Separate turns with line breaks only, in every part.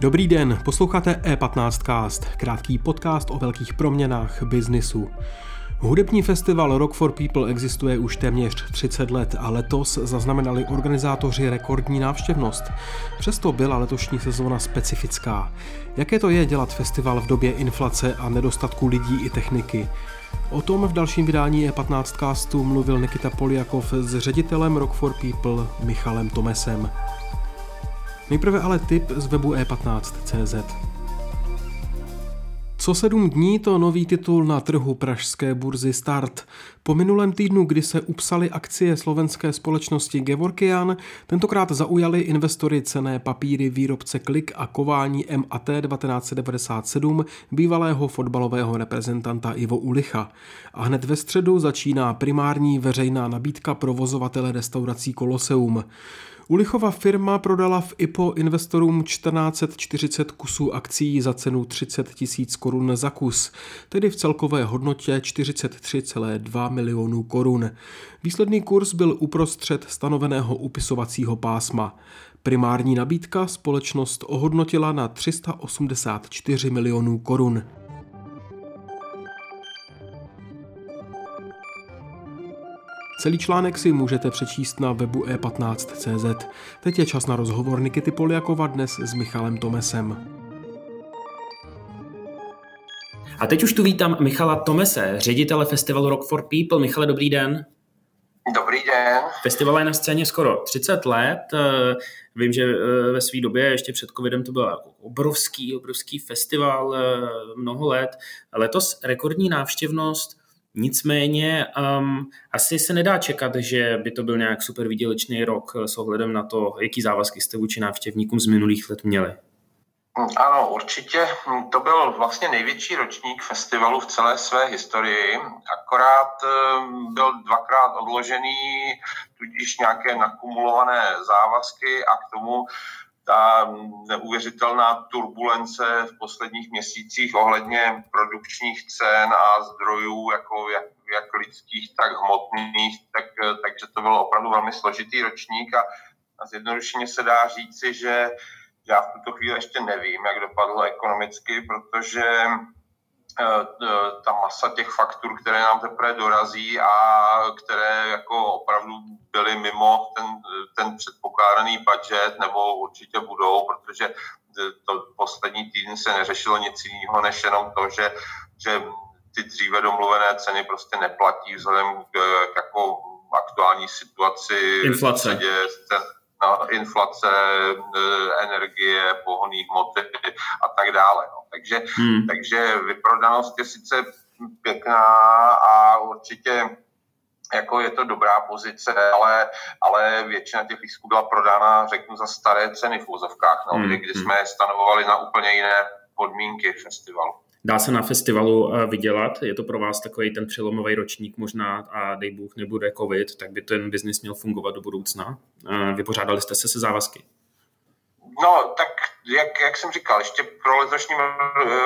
Dobrý den, posloucháte E15cast, krátký podcast o velkých proměnách biznisu. Hudební festival Rock for People existuje už téměř 30 let a letos zaznamenali organizátoři rekordní návštěvnost. Přesto byla letošní sezóna specifická. Jaké to je dělat festival v době inflace a nedostatku lidí i techniky? O tom v dalším vydání E15 castu mluvil Nikita Poliakov s ředitelem Rock for People Michalem Tomesem. Nejprve ale tip z webu e15.cz. Co sedm dní to nový titul na trhu pražské burzy Start. Po minulém týdnu, kdy se upsaly akcie slovenské společnosti Gevorkian, tentokrát zaujali investory cené papíry výrobce Klik a kování MAT 1997 bývalého fotbalového reprezentanta Ivo Ulicha. A hned ve středu začíná primární veřejná nabídka provozovatele restaurací Koloseum. Ulichova firma prodala v IPO investorům 1440 kusů akcí za cenu 30 tisíc korun za kus, tedy v celkové hodnotě 43,2 milionů korun. Výsledný kurz byl uprostřed stanoveného upisovacího pásma. Primární nabídka společnost ohodnotila na 384 milionů korun. Celý článek si můžete přečíst na webu e15.cz. Teď je čas na rozhovor Nikity Poliakova dnes s Michalem Tomesem.
A teď už tu vítám Michala Tomese, ředitele festivalu Rock for People. Michale, dobrý den.
Dobrý den.
Festival je na scéně skoro 30 let. Vím, že eh, ve své době, ještě před covidem, to byl jako obrovský, obrovský festival, eh, mnoho let. Letos rekordní návštěvnost, Nicméně um, asi se nedá čekat, že by to byl nějak super výdělečný rok s ohledem na to, jaký závazky jste vůči návštěvníkům z minulých let měli.
Ano, určitě. To byl vlastně největší ročník festivalu v celé své historii. Akorát hm, byl dvakrát odložený, tudíž nějaké nakumulované závazky a k tomu ta neuvěřitelná turbulence v posledních měsících ohledně produkčních cen a zdrojů, jako jak, jak lidských, tak hmotných, tak, takže to byl opravdu velmi složitý ročník a, a zjednodušeně se dá říci, že já v tuto chvíli ještě nevím, jak dopadlo ekonomicky, protože ta masa těch faktur, které nám teprve dorazí a které jako opravdu byly mimo ten, ten předpokládaný budget, nebo určitě budou, protože to poslední týden se neřešilo nic jiného, než jenom to, že, že ty dříve domluvené ceny prostě neplatí vzhledem k, k jako aktuální situaci.
Inflace. Děje,
no, inflace, eh, energie, pohonné hmoty a tak dále. No. Takže, hmm. takže vyprodanost je sice pěkná a určitě jako je to dobrá pozice, ale, ale většina těch lístků byla prodána, řeknu, za staré ceny v úzovkách, no, hmm. kdy, kdy hmm. jsme stanovovali na úplně jiné podmínky festivalu.
Dá se na festivalu eh, vydělat? Je to pro vás takový ten přelomový ročník možná a dej Bůh nebude covid, tak by ten biznis měl fungovat do budoucna? Eh, vypořádali jste se se závazky?
No, tak jak, jak jsem říkal, ještě pro letošní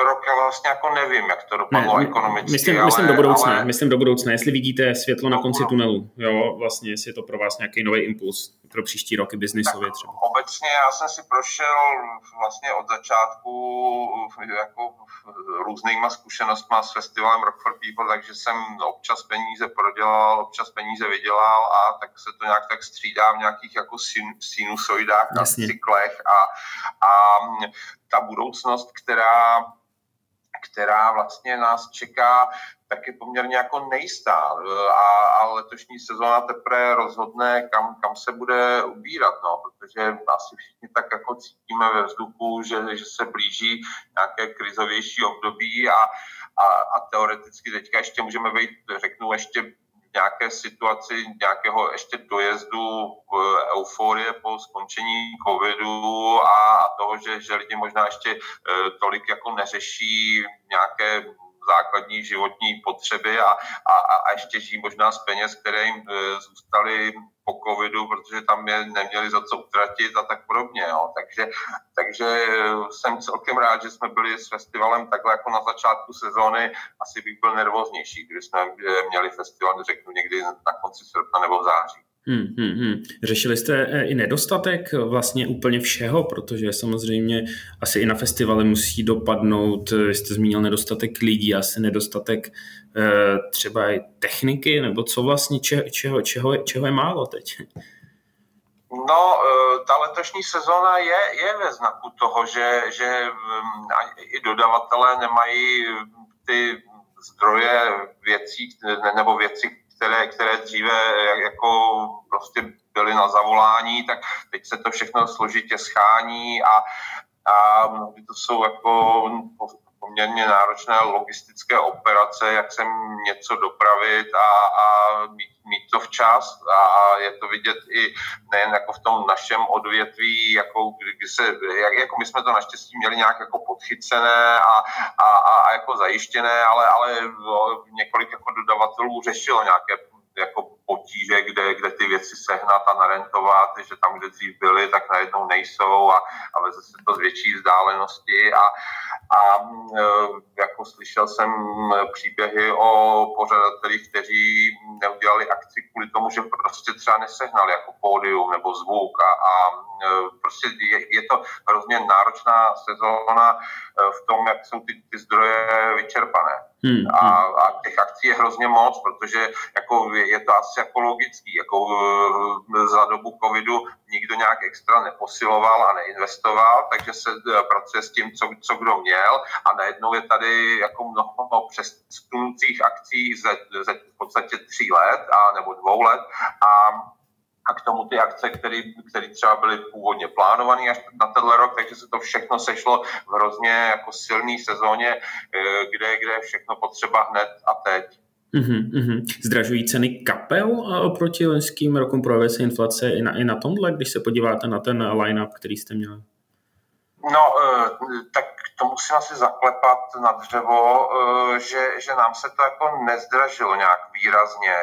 rok já vlastně jako nevím, jak to dopadlo ne, ekonomicky.
Myslím, ale, myslím do budoucna, ale... myslím do budoucna, jestli vidíte světlo na konci tunelu, jo, vlastně, jestli je to pro vás nějaký nový impuls pro příští roky biznisově třeba.
Obecně já jsem si prošel vlastně od začátku jako různýma zkušenostmi s festivalem Rock for People, takže jsem občas peníze prodělal, občas peníze vydělal a tak se to nějak tak střídá v nějakých jako sinusoidách a cyklech a, a ta budoucnost, která, která vlastně nás čeká, tak je poměrně jako nejistá. A, a letošní sezóna teprve rozhodne, kam, kam se bude ubírat, no, protože asi všichni tak jako cítíme ve vzduchu, že, že se blíží nějaké krizovější období a, a, a teoreticky teďka ještě můžeme být, řeknu, ještě nějaké situaci nějakého ještě dojezdu euforie po skončení covidu a toho, že, že lidi možná ještě eh, tolik jako neřeší nějaké základní životní potřeby a, a, a ještě žijí možná z peněz, které jim e, zůstaly po covidu, protože tam je neměli za co utratit a tak podobně. Jo. Takže, takže jsem celkem rád, že jsme byli s festivalem takhle jako na začátku sezóny. Asi bych byl nervóznější, když jsme měli festival, řeknu někdy na konci srpna nebo v září.
Hmm, hmm, hmm. Řešili jste eh, i nedostatek vlastně úplně všeho, protože samozřejmě asi i na festivaly musí dopadnout, eh, jste zmínil nedostatek lidí, asi nedostatek eh, třeba i techniky, nebo co vlastně, če, čeho, čeho, čeho je málo teď?
No, ta letošní sezóna je, je ve znaku toho, že, že mm, i dodavatelé nemají ty zdroje věcí nebo věci, které, které dříve jako prostě byly na zavolání, tak teď se to všechno složitě schání a, a to jsou jako poměrně náročné logistické operace, jak sem něco dopravit a, a mít, mít to včas. A je to vidět i nejen jako v tom našem odvětví, jako kdy se, jak, jako my jsme to naštěstí měli nějak jako podchycené a, a, a jako zajištěné, ale, ale několik jako dodavatelů řešilo nějaké jako potíže, kde, kde ty věci sehnat a narentovat, že tam, kde dřív byly, tak najednou nejsou a, a veze se to z větší vzdálenosti. A, a e, jako slyšel jsem příběhy o pořadatelích, kteří neudělali akci kvůli tomu, že prostě třeba nesehnali jako pódium nebo zvuk a, a e, prostě je, je to hrozně náročná sezóna e, v tom, jak jsou ty, ty zdroje vyčerpané. Hmm, a, a těch akcí je hrozně moc, protože jako je to asi jako logický. Jako za dobu covidu nikdo nějak extra neposiloval a neinvestoval, takže se pracuje s tím, co, co kdo měl a najednou je tady jako mnoho přestunujících akcí ze, ze v podstatě tří let a nebo dvou let a a k tomu ty akce, které třeba byly původně plánované až na tenhle rok, takže se to všechno sešlo v hrozně jako silné sezóně, eh, kde, kde je všechno potřeba hned a teď.
Mm-hmm. Zdražují ceny kapel oproti loňským rokům, projevuje se inflace i na, i na tomhle, když se podíváte na ten line-up, který jste měli?
No, eh, tak to musím asi zaklepat na dřevo, eh, že, že nám se to jako nezdražilo nějak výrazně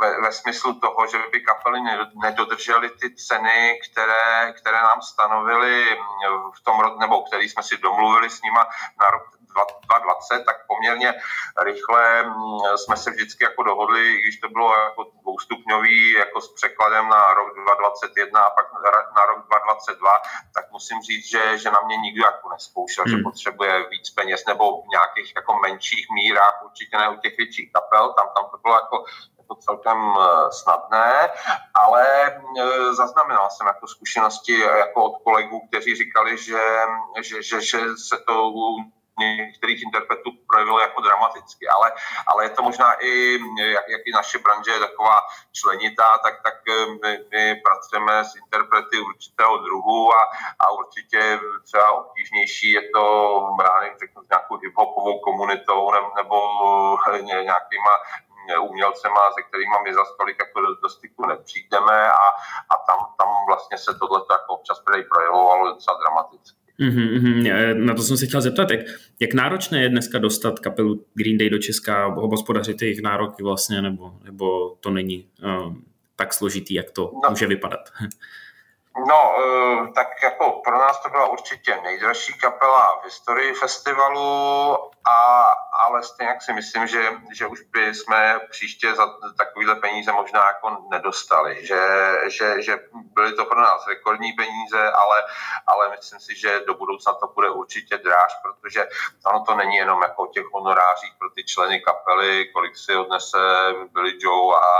ve, ve smyslu toho, že by kapely nedodržely ty ceny, které, které nám stanovily v tom roce, nebo který jsme si domluvili s nima na rok 2020, tak poměrně rychle mm, jsme se vždycky jako dohodli, i když to bylo jako dvoustupňový, jako s překladem na rok 2021 a pak na rok 2022, tak musím říct, že, že na mě nikdo jako nespouštěl, hmm. že potřebuje víc peněz nebo v nějakých jako menších mírách, určitě ne u těch větších kapel, tam, tam to bylo jako to celkem eh, snadné, ale eh, zaznamenal jsem jako zkušenosti jako od kolegů, kteří říkali, že, že, že, že se to některých interpretů projevilo jako dramaticky, ale, ale je to možná i, jak, jak i naše branže je taková členitá, tak, tak eh, my, my pracujeme s interprety určitého druhu a, a určitě třeba obtížnější je to, já řeknu, s nějakou hiphopovou komunitou nebo, nebo eh, nějakýma eh, umělcema, se kterými my za stolik jako do, do styku nepřijdeme a, a tam, tam vlastně se tohle jako občas projevovalo docela dramaticky.
Mm-hmm, na to jsem se chtěl zeptat, jak, jak náročné je dneska dostat kapelu Green Day do Česka, hospodařit jejich nároky vlastně, nebo, nebo to není um, tak složitý, jak to no. může vypadat?
No, eh, tak jako pro nás to byla určitě nejdražší kapela v historii festivalu, a, ale stejně jak si myslím, že, že už by jsme příště za takovéhle peníze možná jako nedostali, že, že, že byly to pro nás rekordní peníze, ale, ale myslím si, že do budoucna to bude určitě dráž, protože ono to není jenom jako o těch honorářích pro ty členy kapely, kolik si odnese Billy Joe a,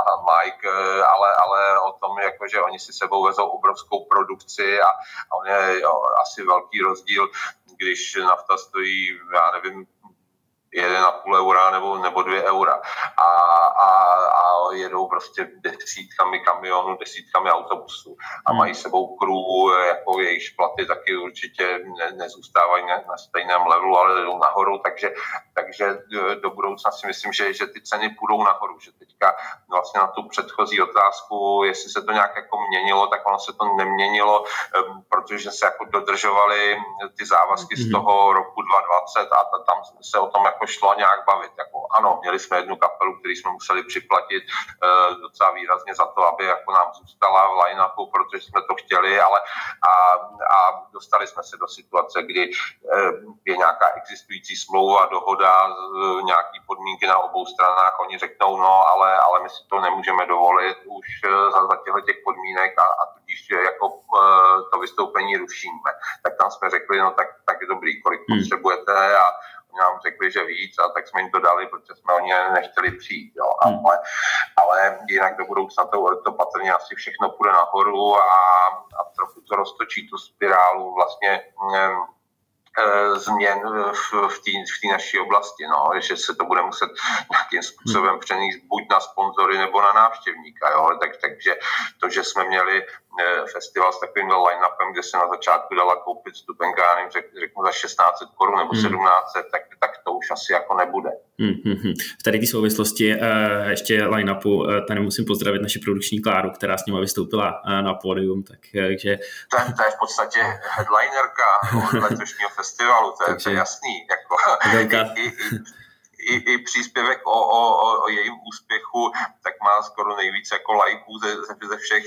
a Mike, ale, ale o tom, jako, že oni si sebou vezou obrovskou produkci a, a on je jo, asi velký rozdíl, když nafta stojí, já nevím, 1,5 eura nebo, nebo 2 eura. A, a, a jedou prostě desítkami kamionů, desítkami autobusů a mají sebou crew, jako jejich platy taky určitě ne, nezůstávají na, na stejném levelu, ale jdou nahoru, takže, takže do budoucna si myslím, že, že ty ceny půjdou nahoru, že teďka vlastně na tu předchozí otázku, jestli se to nějak jako měnilo, tak ono se to neměnilo, protože se jako dodržovaly ty závazky z mhm. toho roku 2020 a tam se o tom jako šlo nějak bavit. Jako, ano, měli jsme jednu kapelu, který jsme museli připlatit uh, docela výrazně za to, aby jako nám zůstala v line-upu, protože jsme to chtěli, ale a, a dostali jsme se do situace, kdy uh, je nějaká existující smlouva, dohoda, uh, nějaký podmínky na obou stranách, oni řeknou, no, ale, ale my si to nemůžeme dovolit už uh, za, za těchto těch podmínek a, a tudíž jako uh, to vystoupení rušíme. Tak tam jsme řekli, no tak, tak je dobrý, kolik hmm. potřebujete a nám řekli, že víc a tak jsme jim to dali, protože jsme o ně nechtěli přijít. Jo. Hmm. Ale, ale jinak do budoucna to, to patrně asi všechno půjde nahoru a, a trochu to roztočí tu spirálu vlastně mm, změn v, v té v naší oblasti, no, že se to bude muset nějakým způsobem hmm. přenést buď na sponzory nebo na návštěvníka. Jo. Tak, takže to, že jsme měli eh, festival s takovým line-upem, kde se na začátku dala koupit stupenka, já nevím, řek, řeknu za 1600 korun nebo hmm. 1700, tak, tak to už asi jako nebude.
Hmm, hmm, hmm. V tady té souvislosti uh, ještě line-upu, uh, tady musím pozdravit naši produkční Kláru, která s nima vystoupila uh, na pódium, tak, takže...
To, to je v podstatě headlinerka letošního festivalu, to je, to je jasný. Jako, i, i, i, i příspěvek o, o, o jejím úspěchu, tak má skoro nejvíce jako lajků ze, ze všech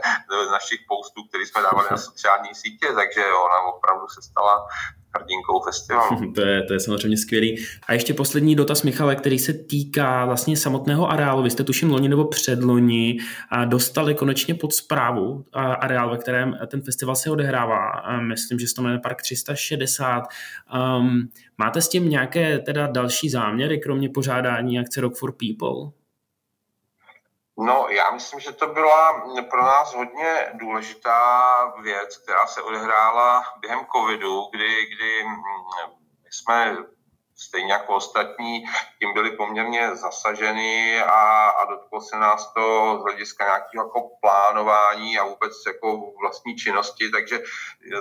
našich postů, které jsme dávali na sociální sítě, takže ona opravdu se stala hrdinkou festivalu.
to, je, to je samozřejmě skvělý. A ještě poslední dotaz, Michale, který se týká vlastně samotného areálu. Vy jste tuším loni nebo předloni a dostali konečně pod zprávu areál, ve kterém ten festival se odehrává. Myslím, že se to jmenuje Park 360. Um, máte s tím nějaké teda další záměry, kromě pořádání akce Rock for People?
No, já myslím, že to byla pro nás hodně důležitá věc, která se odehrála během covidu, kdy, kdy mm, jsme stejně jako ostatní, tím byli poměrně zasaženi a, a dotklo se nás to z hlediska nějakého jako plánování a vůbec jako vlastní činnosti, takže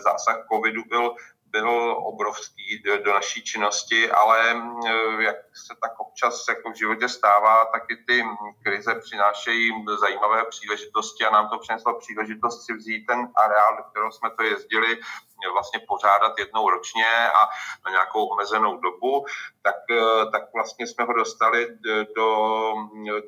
zásah covidu byl byl obrovský do, do naší činnosti, ale mm, jak se tak občas jako v životě stává, tak i ty krize přinášejí zajímavé příležitosti a nám to přineslo příležitost si vzít ten areál, do kterého jsme to jezdili, vlastně pořádat jednou ročně a na nějakou omezenou dobu, tak, eh, tak vlastně jsme ho dostali do,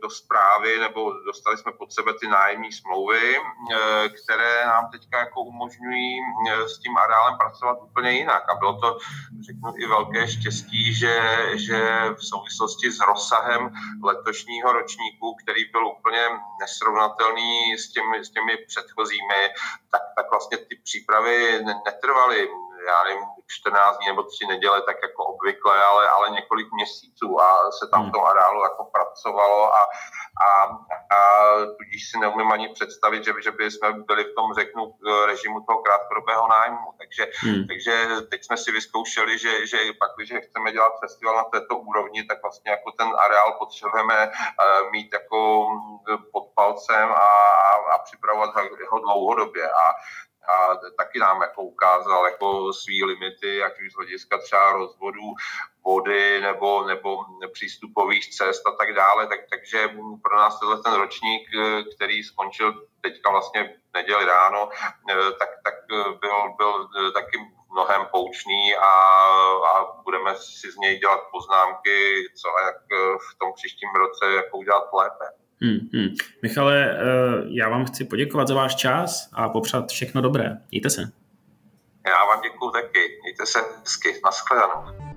do zprávy nebo dostali jsme pod sebe ty nájemní smlouvy, eh, které nám teďka jako umožňují eh, s tím areálem pracovat úplně jinak. A bylo to, řeknu, i velké štěstí, že, že v souvislosti s rozsahem letošního ročníku, který byl úplně nesrovnatelný s těmi, s těmi předchozími, tak, tak vlastně ty přípravy netrvaly já nevím, 14 dní nebo tři neděle, tak jako obvykle, ale, ale několik měsíců a se tam v tom areálu jako pracovalo a, a, a tudíž si neumím ani představit, že, že by jsme byli v tom, řeknu, režimu toho krátkodobého nájmu. Takže, hmm. takže teď jsme si vyzkoušeli, že, že pak, když chceme dělat festival na této úrovni, tak vlastně jako ten areál potřebujeme uh, mít jako pod palcem a, a, a připravovat ho dlouhodobě. A a taky nám jako ukázal jako svý limity, jak už z hlediska třeba rozvodu vody nebo, nebo přístupových cest a tak dále. Tak, takže pro nás tenhle ten ročník, který skončil teďka vlastně neděli ráno, tak, tak byl, byl taky mnohem poučný a, a budeme si z něj dělat poznámky, co jak v tom příštím roce jako udělat lépe.
Hmm, hmm. Michale, eh, já vám chci poděkovat za váš čas a popřát všechno dobré. Mějte se.
Já vám děkuji taky. Mějte se hezky. Naschledanou.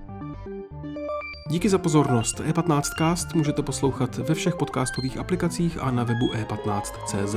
Díky za pozornost. E15cast můžete poslouchat ve všech podcastových aplikacích a na webu e15.cz.